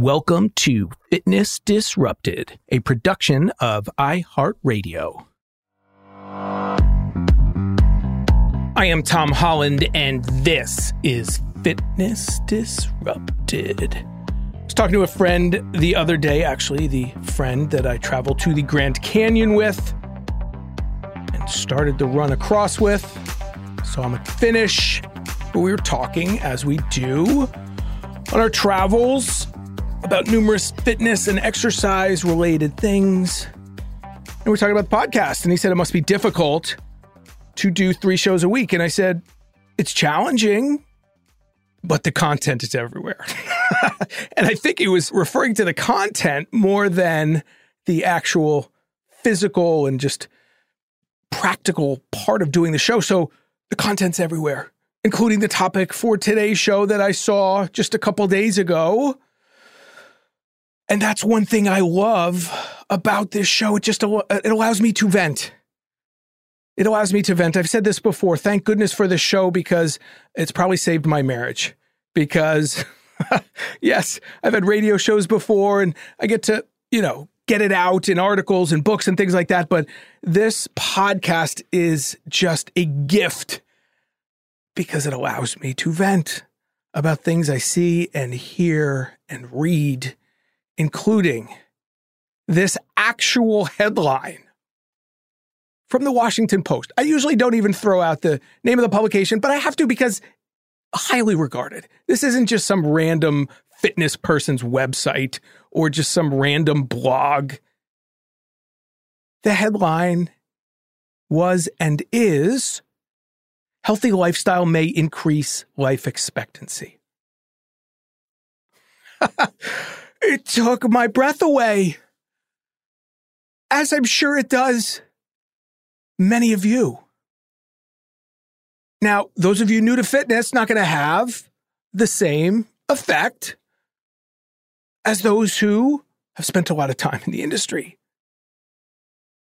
Welcome to Fitness Disrupted, a production of iHeartRadio. I am Tom Holland, and this is Fitness Disrupted. I was talking to a friend the other day, actually, the friend that I traveled to the Grand Canyon with and started the run across with. So I'm at the finish. But we were talking, as we do, on our travels about numerous fitness and exercise related things. And we're talking about the podcast. And he said it must be difficult to do three shows a week. And I said, it's challenging, but the content is everywhere. and I think he was referring to the content more than the actual physical and just practical part of doing the show. So the content's everywhere, including the topic for today's show that I saw just a couple days ago and that's one thing I love about this show. It just it allows me to vent. It allows me to vent. I've said this before. Thank goodness for this show because it's probably saved my marriage. Because yes, I've had radio shows before and I get to, you know, get it out in articles and books and things like that, but this podcast is just a gift because it allows me to vent about things I see and hear and read including this actual headline from the Washington Post. I usually don't even throw out the name of the publication, but I have to because highly regarded. This isn't just some random fitness person's website or just some random blog. The headline was and is Healthy lifestyle may increase life expectancy. It took my breath away. As I'm sure it does many of you. Now, those of you new to fitness, not going to have the same effect as those who have spent a lot of time in the industry.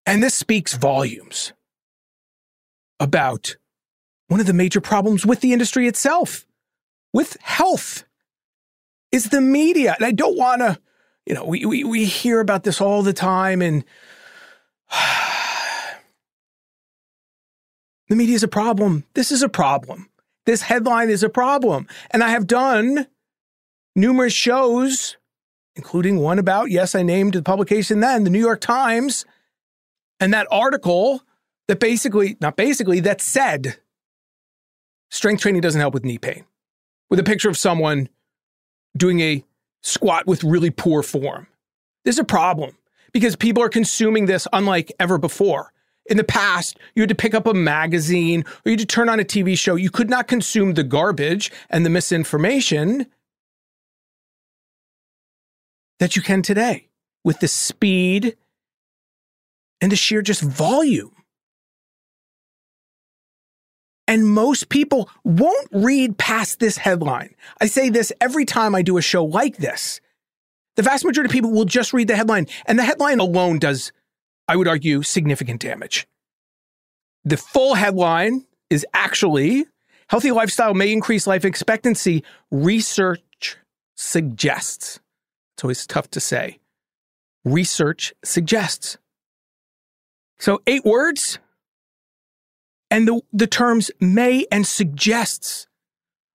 And this speaks volumes about one of the major problems with the industry itself, with health is the media. And I don't want to, you know, we, we, we hear about this all the time and the media is a problem. This is a problem. This headline is a problem. And I have done numerous shows, including one about, yes, I named the publication then, the New York Times, and that article that basically, not basically, that said strength training doesn't help with knee pain with a picture of someone doing a squat with really poor form. This is a problem because people are consuming this unlike ever before. In the past, you had to pick up a magazine or you had to turn on a TV show. You could not consume the garbage and the misinformation that you can today with the speed and the sheer just volume. And most people won't read past this headline. I say this every time I do a show like this. The vast majority of people will just read the headline, and the headline alone does, I would argue, significant damage. The full headline is actually healthy lifestyle may increase life expectancy, research suggests. It's always tough to say. Research suggests. So, eight words, and the, the terms may and suggests.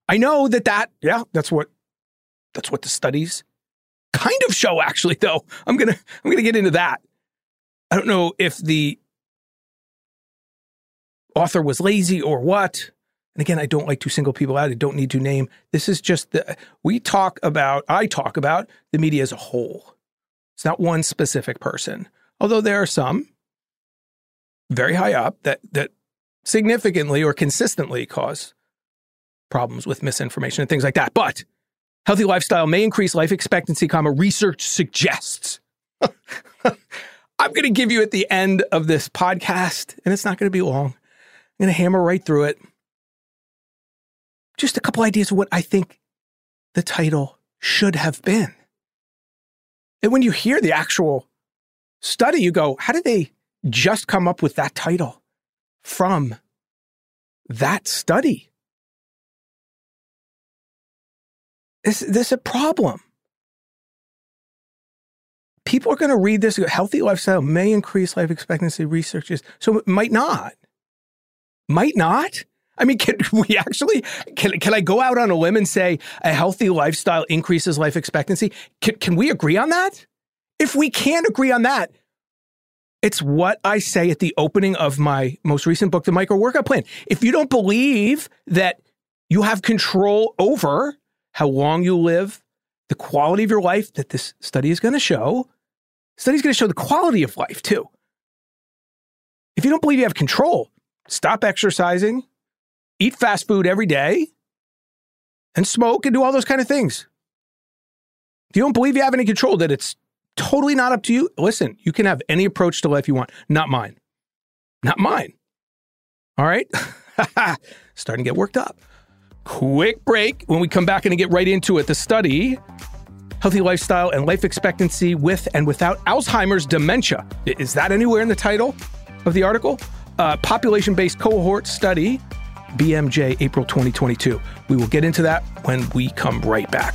I know that that, yeah, that's what, that's what the studies kind of show actually though. I'm going to, I'm going to get into that. I don't know if the author was lazy or what. And again, I don't like to single people out. I don't need to name. This is just the, we talk about, I talk about the media as a whole. It's not one specific person, although there are some very high up that, that significantly or consistently cause problems with misinformation and things like that. But healthy lifestyle may increase life expectancy, comma, research suggests. I'm going to give you at the end of this podcast, and it's not going to be long. I'm going to hammer right through it. Just a couple ideas of what I think the title should have been. And when you hear the actual study, you go, how did they just come up with that title? From that study. This, this is a problem. People are going to read this. Healthy lifestyle may increase life expectancy. Researchers, so it might not. Might not. I mean, can we actually can can I go out on a limb and say a healthy lifestyle increases life expectancy? Can, can we agree on that? If we can't agree on that, it's what I say at the opening of my most recent book, The Micro Workout Plan. If you don't believe that you have control over how long you live, the quality of your life that this study is going to show, study's going to show the quality of life too. If you don't believe you have control, stop exercising, eat fast food every day, and smoke and do all those kind of things. If you don't believe you have any control, that it's totally not up to you. Listen, you can have any approach to life you want, not mine. Not mine. All right? Starting to get worked up. Quick break. When we come back and get right into it, the study healthy lifestyle and life expectancy with and without Alzheimer's dementia. Is that anywhere in the title of the article? Uh, population based cohort study, BMJ, April 2022. We will get into that when we come right back.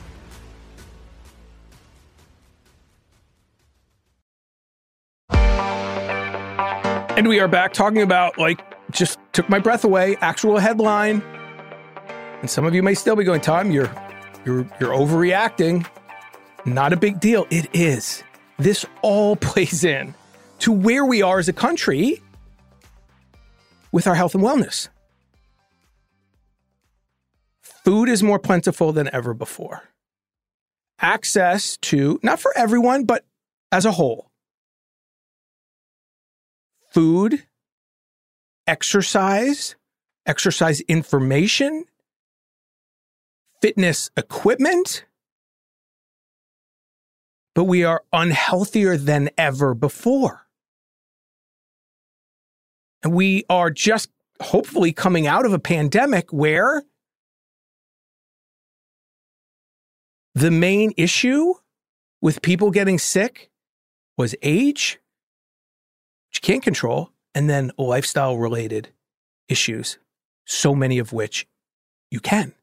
And we are back talking about like just took my breath away, actual headline. And some of you may still be going, Tom, you're you're you're overreacting. Not a big deal. It is. This all plays in to where we are as a country with our health and wellness. Food is more plentiful than ever before. Access to, not for everyone, but as a whole, food, exercise, exercise information, fitness equipment, but we are unhealthier than ever before. And we are just hopefully coming out of a pandemic where the main issue with people getting sick was age, you can't control, and then lifestyle related issues, so many of which you can.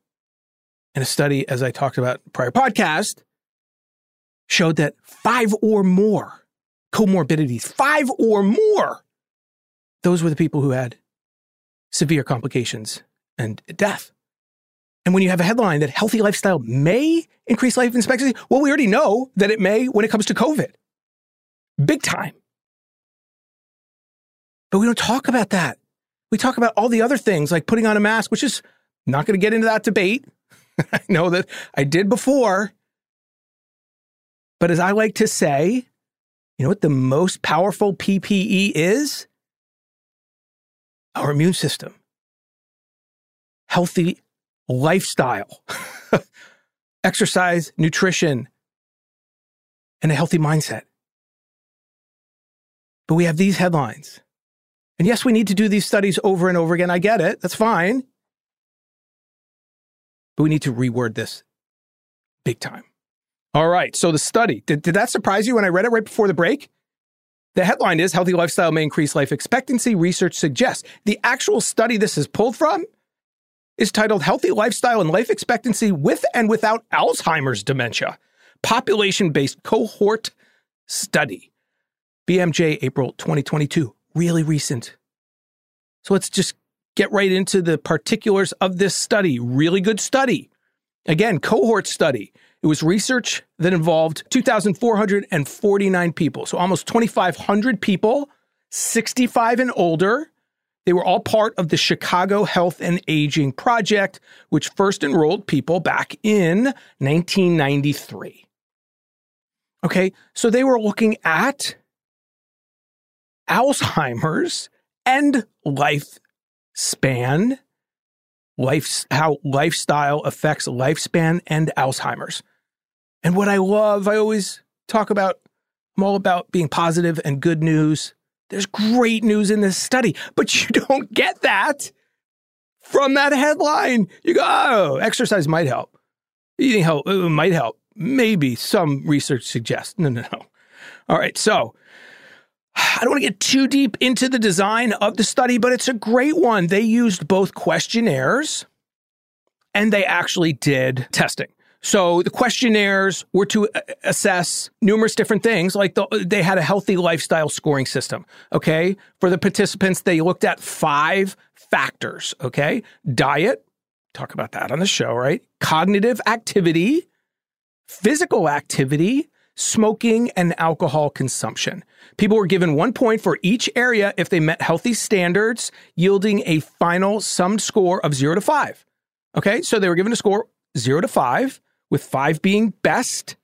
And a study, as I talked about prior podcast, showed that five or more comorbidities, five or more, those were the people who had severe complications and death. And when you have a headline that healthy lifestyle may increase life expectancy, well, we already know that it may when it comes to COVID. Big time. But we don't talk about that. We talk about all the other things like putting on a mask, which is not going to get into that debate. I know that I did before. But as I like to say, you know what the most powerful PPE is? Our immune system. Healthy lifestyle, exercise, nutrition, and a healthy mindset. But we have these headlines. And yes, we need to do these studies over and over again. I get it. That's fine. But we need to reword this big time. All right. So the study, did, did that surprise you when I read it right before the break? The headline is Healthy Lifestyle May Increase Life Expectancy, research suggests. The actual study this is pulled from is titled Healthy Lifestyle and Life Expectancy with and Without Alzheimer's Dementia, Population Based Cohort Study. BMJ, April 2022 really recent. So let's just get right into the particulars of this study. Really good study. Again, cohort study. It was research that involved 2,449 people, so almost 2,500 people, 65 and older. They were all part of the Chicago Health and Aging Project, which first enrolled people back in 1993. Okay, so they were looking at Alzheimer's and lifespan, life, how lifestyle affects lifespan and Alzheimer's. And what I love, I always talk about, I'm all about being positive and good news. There's great news in this study, but you don't get that from that headline. You go, oh, exercise might help. Eating help it uh, might help. Maybe some research suggests. No, no, no. All right. So I don't want to get too deep into the design of the study, but it's a great one. They used both questionnaires and they actually did testing. So the questionnaires were to uh, assess numerous different things, like the, they had a healthy lifestyle scoring system. Okay. For the participants, they looked at five factors. Okay. Diet, talk about that on the show, right? Cognitive activity, physical activity, smoking and alcohol consumption. People were given one point for each area if they met healthy standards, yielding a final summed score of zero to five. Okay, so they were given a score zero to five, with five being best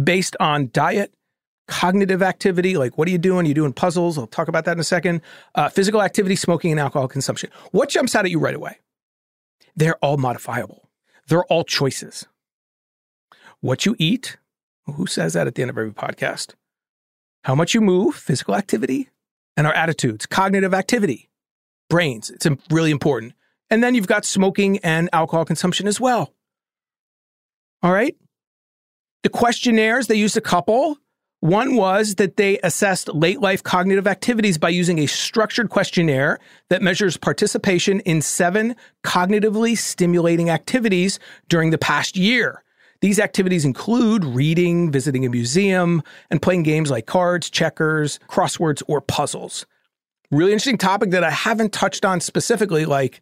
based on diet, cognitive activity, like what are you doing? You're you doing puzzles? I'll talk about that in a second. Uh, physical activity, smoking, and alcohol consumption. What jumps out at you right away? They're all modifiable, they're all choices. What you eat, who says that at the end of every podcast? How much you move, physical activity, and our attitudes, cognitive activity, brains. It's really important. And then you've got smoking and alcohol consumption as well. All right. The questionnaires, they used a couple. One was that they assessed late life cognitive activities by using a structured questionnaire that measures participation in seven cognitively stimulating activities during the past year. These activities include reading, visiting a museum, and playing games like cards, checkers, crosswords, or puzzles. Really interesting topic that I haven't touched on specifically, like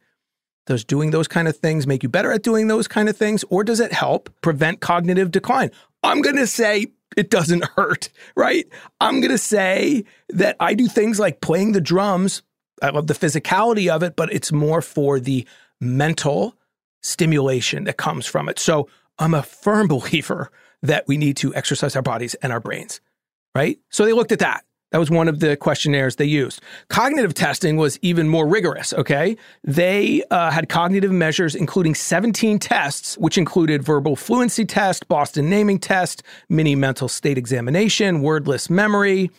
does doing those kind of things make you better at doing those kind of things, or does it help prevent cognitive decline? I'm going to say it doesn't hurt, right? I'm going to say that I do things like playing the drums. I love the physicality of it, but it's more for the mental stimulation that comes from it. So I'm a firm believer that we need to exercise our bodies and our brains, right? So they looked at that. That was one of the questionnaires they used. Cognitive testing was even more rigorous, okay? They uh, had cognitive measures, including 17 tests, which included verbal fluency test, Boston naming test, mini mental state examination, word list memory,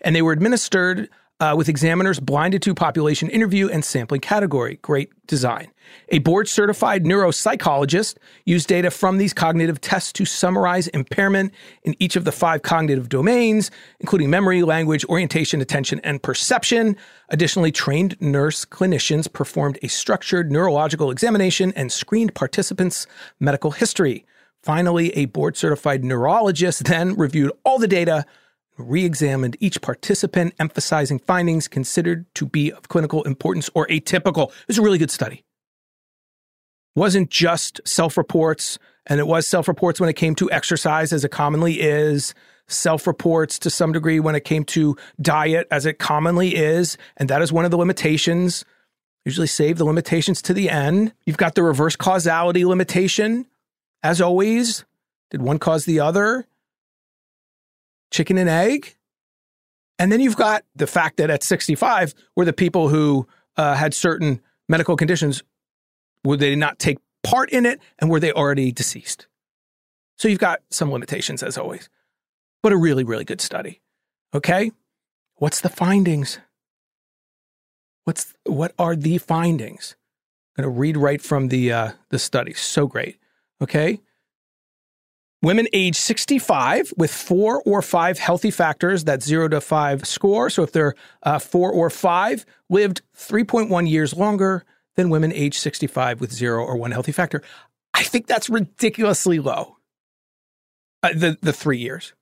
and they were administered uh, with examiners blinded to population interview and sampling category. Great design. A board certified neuropsychologist used data from these cognitive tests to summarize impairment in each of the five cognitive domains, including memory, language, orientation, attention, and perception. Additionally, trained nurse clinicians performed a structured neurological examination and screened participants' medical history. Finally, a board certified neurologist then reviewed all the data re examined each participant, emphasizing findings considered to be of clinical importance or atypical. It was a really good study. It wasn't just self reports, and it was self reports when it came to exercise, as it commonly is, self reports to some degree when it came to diet, as it commonly is. And that is one of the limitations. Usually save the limitations to the end. You've got the reverse causality limitation, as always. Did one cause the other? Chicken and egg. And then you've got the fact that at 65, were the people who uh, had certain medical conditions, would they not take part in it and were they already deceased? So you've got some limitations as always, but a really, really good study. Okay. What's the findings? What's what are the findings? I'm going to read right from the uh, the study. So great. Okay. Women age 65 with four or five healthy factors, that zero to five score. So if they're uh, four or five, lived 3.1 years longer than women age 65 with zero or one healthy factor. I think that's ridiculously low. Uh, the the three years.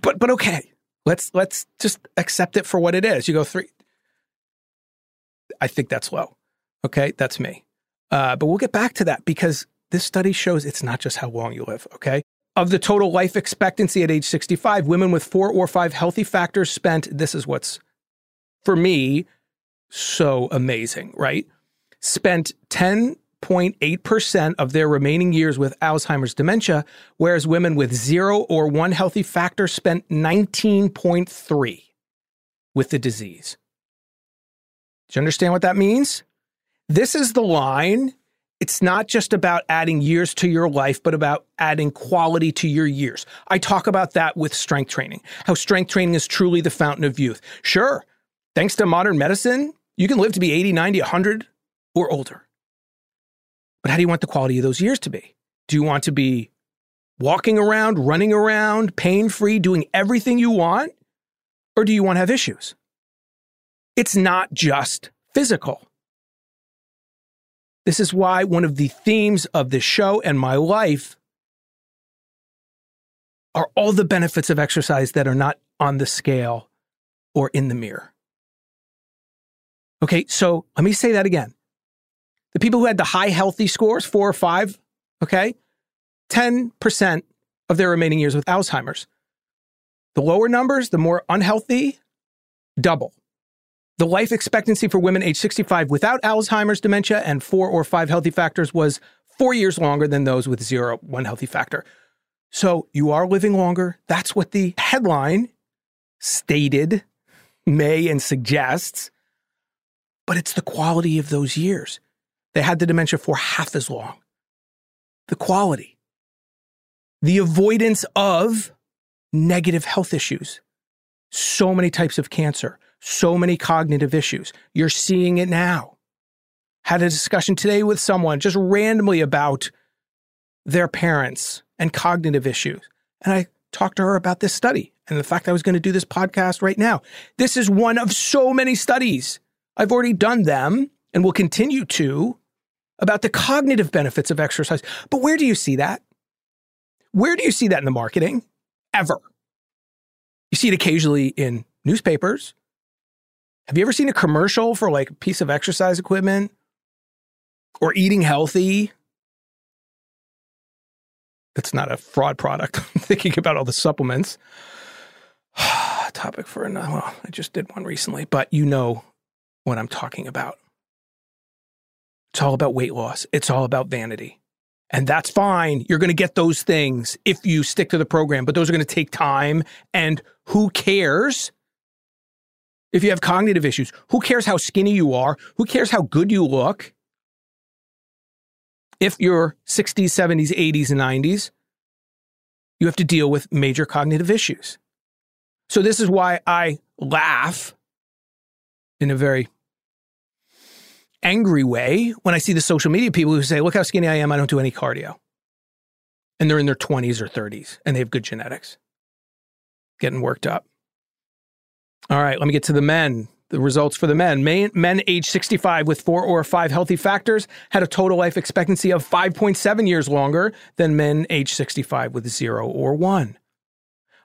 But but okay, let's let's just accept it for what it is. You go three. I think that's low. Okay, that's me. Uh, but we'll get back to that because this study shows it's not just how long you live, okay? Of the total life expectancy at age 65, women with four or five healthy factors spent, this is what's, for me, so amazing, right? Spent 10.8% of their remaining years with Alzheimer's dementia, whereas women with zero or one healthy factor spent 19.3 with the disease. Do you understand what that means? This is the line it's not just about adding years to your life, but about adding quality to your years. I talk about that with strength training, how strength training is truly the fountain of youth. Sure, thanks to modern medicine, you can live to be 80, 90, 100 or older. But how do you want the quality of those years to be? Do you want to be walking around, running around, pain free, doing everything you want? Or do you want to have issues? It's not just physical. This is why one of the themes of this show and my life are all the benefits of exercise that are not on the scale or in the mirror. Okay, so let me say that again. The people who had the high healthy scores, four or five, okay, 10% of their remaining years with Alzheimer's. The lower numbers, the more unhealthy, double. The life expectancy for women age 65 without Alzheimer's dementia and four or five healthy factors was four years longer than those with zero, one healthy factor. So you are living longer. That's what the headline stated, may, and suggests. But it's the quality of those years. They had the dementia for half as long. The quality, the avoidance of negative health issues, so many types of cancer, so many cognitive issues. You're seeing it now. Had a discussion today with someone just randomly about their parents and cognitive issues. And I talked to her about this study and the fact I was going to do this podcast right now. This is one of so many studies. I've already done them and will continue to about the cognitive benefits of exercise. But where do you see that? Where do you see that in the marketing? Ever. You see it occasionally in newspapers, have you ever seen a commercial for like a piece of exercise equipment or eating healthy? That's not a fraud product. I'm thinking about all the supplements. Topic for another. Well, I just did one recently, but you know what I'm talking about. It's all about weight loss. It's all about vanity. And that's fine. You're going to get those things if you stick to the program, but those are going to take time. And who cares if you have cognitive issues. Who cares how skinny you are? Who cares how good you look? If you're 60s, 70s, 80s, and 90s, you have to deal with major cognitive issues. So, this is why I laugh in a very angry way when I see the social media people who say, Look how skinny I am. I don't do any cardio. And they're in their 20s or 30s and they have good genetics. Getting worked up. All right, let me get to the men. The results for the men. Men, men age 65 with four or five healthy factors had a total life expectancy of 5.7 years longer than men age 65 with zero or one.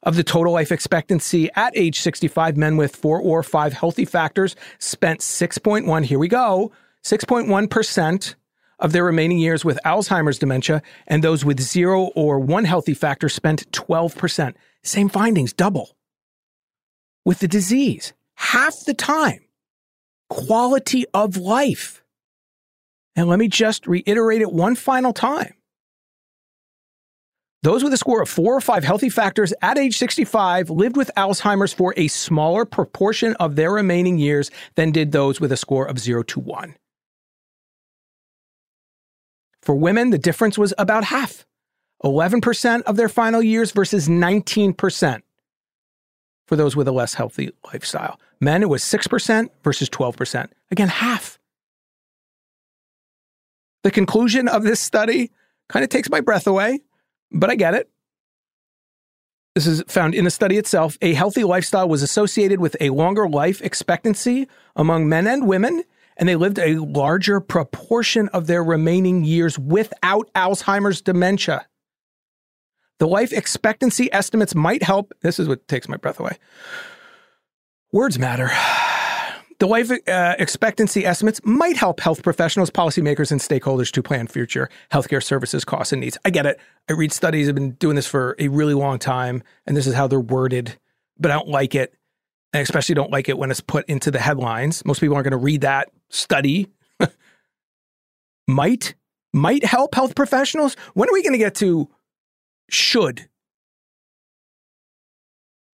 Of the total life expectancy at age 65, men with four or five healthy factors spent 6.1, here we go, 6.1% of their remaining years with Alzheimer's dementia, and those with zero or one healthy factor spent 12%. Same findings, double with the disease. Half the time, quality of life. And let me just reiterate it one final time. Those with a score of four or five healthy factors at age 65 lived with Alzheimer's for a smaller proportion of their remaining years than did those with a score of zero to one. For women, the difference was about half 11% of their final years versus 19% for those with a less healthy lifestyle. Men, it was 6% versus 12%. Again, half. The conclusion of this study kind of takes my breath away, but I get it. This is found in the study itself. A healthy lifestyle was associated with a longer life expectancy among men and women, and they lived a larger proportion of their remaining years without Alzheimer's dementia. The life expectancy estimates might help. This is what takes my breath away. Words matter. The life uh, expectancy estimates might help health professionals, policymakers, and stakeholders to plan future healthcare services costs and needs. I get it. I read studies. I've been doing this for a really long time, and this is how they're worded, but I don't like it. I especially don't like it when it's put into the headlines. Most people aren't going to read that study. might might help health professionals. When are we going to get to should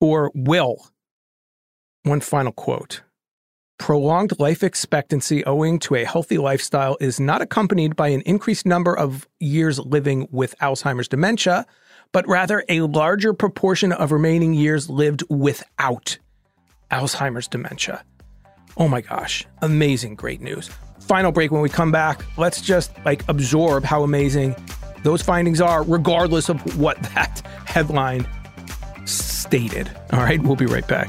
or will. One final quote. Prolonged life expectancy owing to a healthy lifestyle is not accompanied by an increased number of years living with Alzheimer's dementia, but rather a larger proportion of remaining years lived without Alzheimer's dementia. Oh my gosh, amazing, great news. Final break when we come back. Let's just like absorb how amazing those findings are, regardless of what that headline stated. All right, we'll be right back.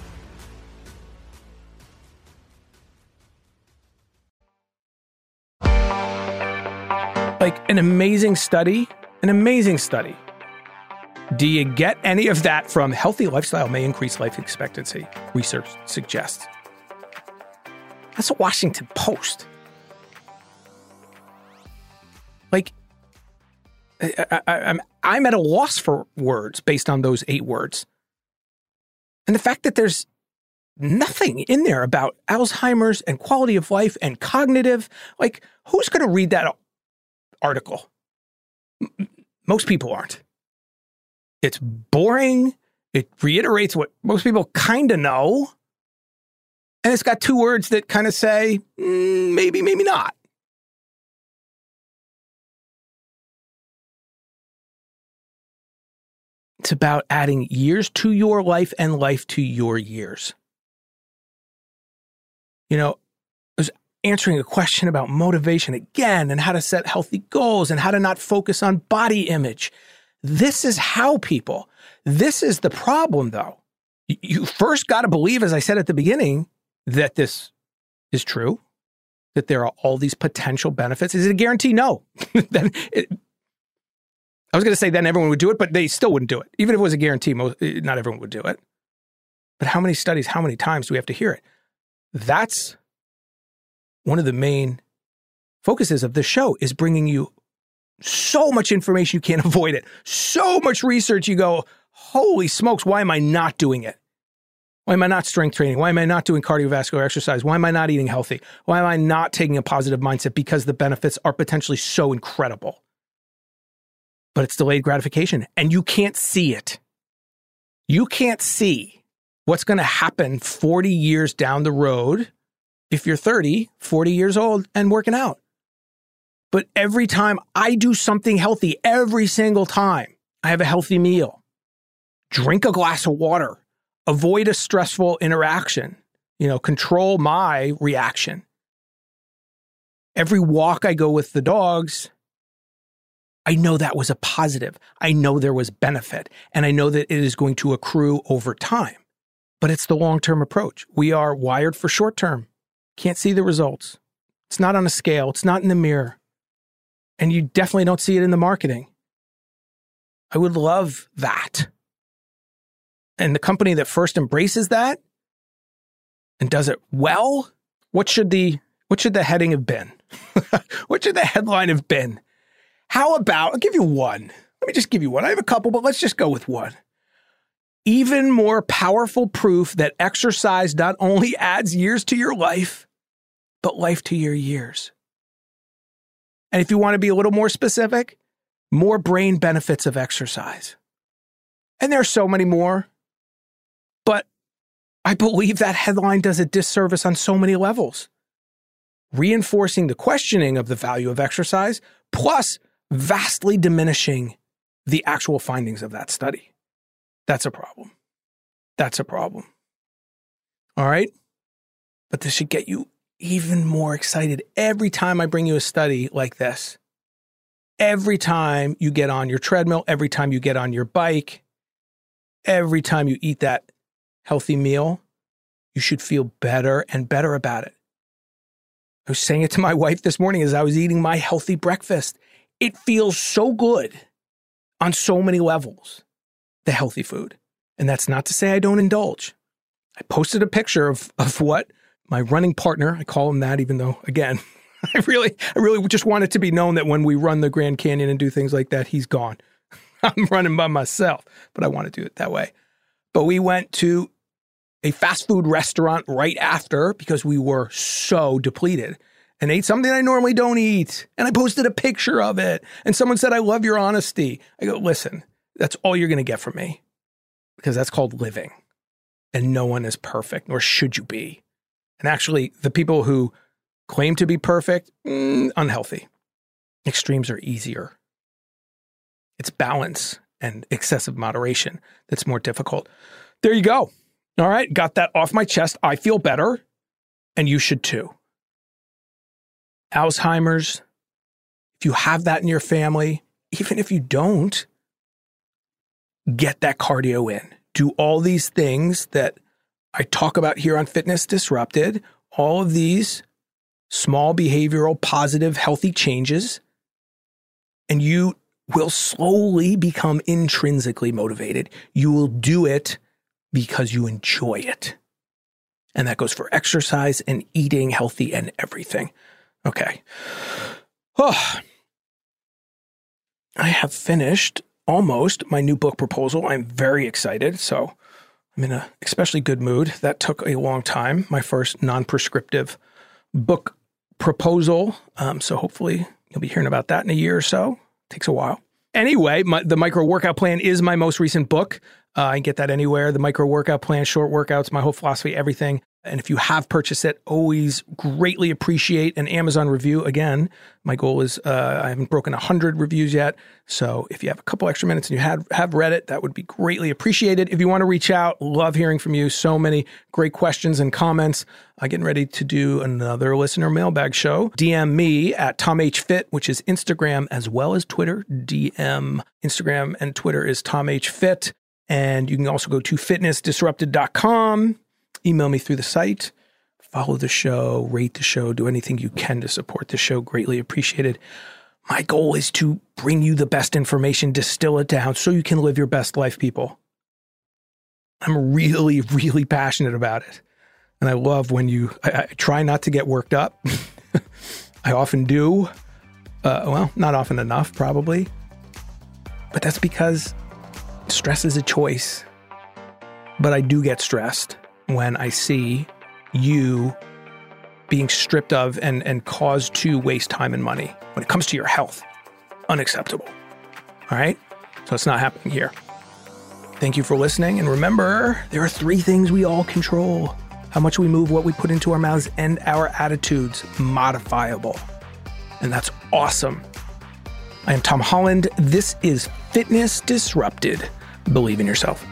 Like an amazing study, an amazing study. Do you get any of that from healthy lifestyle may increase life expectancy? Research suggests. That's a Washington Post. Like, I, I'm I'm at a loss for words based on those eight words, and the fact that there's nothing in there about Alzheimer's and quality of life and cognitive. Like, who's going to read that article. M- most people aren't. It's boring. It reiterates what most people kind of know. And it's got two words that kind of say, mm, maybe, maybe not. It's about adding years to your life and life to your years. You know, answering a question about motivation again and how to set healthy goals and how to not focus on body image. This is how people, this is the problem though. You first got to believe, as I said at the beginning, that this is true, that there are all these potential benefits. Is it a guarantee? No. then it, I was going to say then everyone would do it, but they still wouldn't do it. Even if it was a guarantee, most, eh, not everyone would do it. But how many studies, how many times do we have to hear it? That's one of the main focuses of the show is bringing you so much information you can't avoid it. So much research you go, holy smokes, why am I not doing it? Why am I not strength training? Why am I not doing cardiovascular exercise? Why am I not eating healthy? Why am I not taking a positive mindset? Because the benefits are potentially so incredible. But it's delayed gratification and you can't see it. You can't see what's going to happen 40 years down the road if you're 30, 40 years old and working out. But every time I do something healthy, every single time I have a healthy meal, drink a glass of water, avoid a stressful interaction, you know, control my reaction. Every walk I go with the dogs, I know that was a positive. I know there was benefit, and I know that it is going to accrue over time. But it's the long term approach. We are wired for short term. Can't see the results. It's not on a scale, it's not in the mirror. And you definitely don't see it in the marketing. I would love that. And the company that first embraces that and does it well, what should the what should the heading have been? what should the headline have been? How about I'll give you one. Let me just give you one. I have a couple, but let's just go with one. Even more powerful proof that exercise not only adds years to your life, but life to your years. And if you want to be a little more specific, more brain benefits of exercise. And there are so many more. But I believe that headline does a disservice on so many levels, reinforcing the questioning of the value of exercise, plus vastly diminishing the actual findings of that study. That's a problem. That's a problem. All right. But this should get you even more excited every time I bring you a study like this. Every time you get on your treadmill, every time you get on your bike, every time you eat that healthy meal, you should feel better and better about it. I was saying it to my wife this morning as I was eating my healthy breakfast. It feels so good on so many levels, the healthy food. And that's not to say I don't indulge. I posted a picture of, of what my running partner, I call him that, even though, again, I really, I really just want it to be known that when we run the Grand Canyon and do things like that, he's gone. I'm running by myself, but I want to do it that way. But we went to a fast food restaurant right after because we were so depleted and ate something I normally don't eat. And I posted a picture of it. And someone said, I love your honesty. I go, listen, that's all you're going to get from me because that's called living. And no one is perfect, nor should you be. And actually, the people who claim to be perfect, mm, unhealthy. Extremes are easier. It's balance and excessive moderation that's more difficult. There you go. All right, got that off my chest. I feel better, and you should too. Alzheimer's, if you have that in your family, even if you don't, get that cardio in. Do all these things that I talk about here on Fitness Disrupted, all of these small behavioral, positive, healthy changes, and you will slowly become intrinsically motivated. You will do it because you enjoy it. And that goes for exercise and eating healthy and everything. Okay. Oh, I have finished almost my new book proposal. I'm very excited. So I'm in an especially good mood. That took a long time. My first non prescriptive book proposal. Um, so hopefully you'll be hearing about that in a year or so. Takes a while. Anyway, my, the micro workout plan is my most recent book. Uh, I can get that anywhere. The micro workout plan, short workouts, my whole philosophy, everything. And if you have purchased it, always greatly appreciate an Amazon review. Again, my goal is uh, I haven't broken 100 reviews yet. So if you have a couple extra minutes and you have, have read it, that would be greatly appreciated. If you want to reach out, love hearing from you. So many great questions and comments. Uh, getting ready to do another listener mailbag show. DM me at Tom H Fit, which is Instagram as well as Twitter. DM Instagram and Twitter is Tom H Fit. And you can also go to fitnessdisrupted.com email me through the site, follow the show, rate the show, do anything you can to support the show. Greatly appreciated. My goal is to bring you the best information, distill it down so you can live your best life, people. I'm really, really passionate about it. And I love when you, I, I try not to get worked up. I often do. Uh, well, not often enough, probably. But that's because stress is a choice. But I do get stressed when I see you being stripped of and, and caused to waste time and money when it comes to your health. Unacceptable. All right? So it's not happening here. Thank you for listening. And remember, there are three things we all control how much we move, what we put into our mouths, and our attitudes. Modifiable. And that's awesome. I am Tom Holland. This is Fitness Disrupted. Believe in yourself.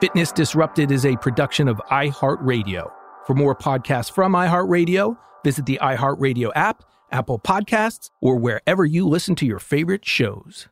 Fitness Disrupted is a production of iHeartRadio. For more podcasts from iHeartRadio, visit the iHeartRadio app, Apple Podcasts, or wherever you listen to your favorite shows.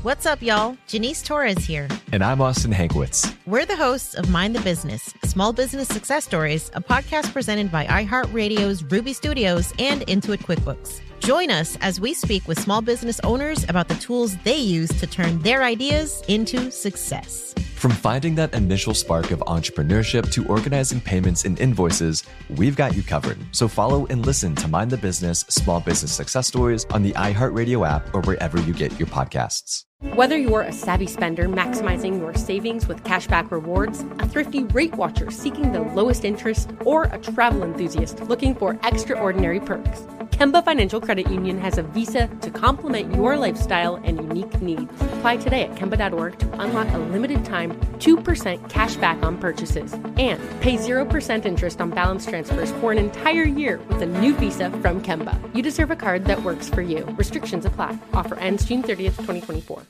What's up, y'all? Janice Torres here. And I'm Austin Hankwitz. We're the hosts of Mind the Business Small Business Success Stories, a podcast presented by iHeartRadio's Ruby Studios and Intuit QuickBooks. Join us as we speak with small business owners about the tools they use to turn their ideas into success. From finding that initial spark of entrepreneurship to organizing payments and invoices, we've got you covered. So follow and listen to Mind the Business Small Business Success Stories on the iHeartRadio app or wherever you get your podcasts. Whether you're a savvy spender maximizing your savings with cashback rewards, a thrifty rate watcher seeking the lowest interest, or a travel enthusiast looking for extraordinary perks, Kemba Financial Credit Union has a visa to complement your lifestyle and unique needs. Apply today at Kemba.org to unlock a limited time 2% cash back on purchases and pay 0% interest on balance transfers for an entire year with a new visa from Kemba. You deserve a card that works for you. Restrictions apply. Offer ends June 30th, 2024.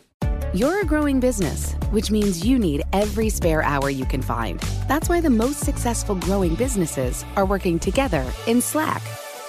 You're a growing business, which means you need every spare hour you can find. That's why the most successful growing businesses are working together in Slack.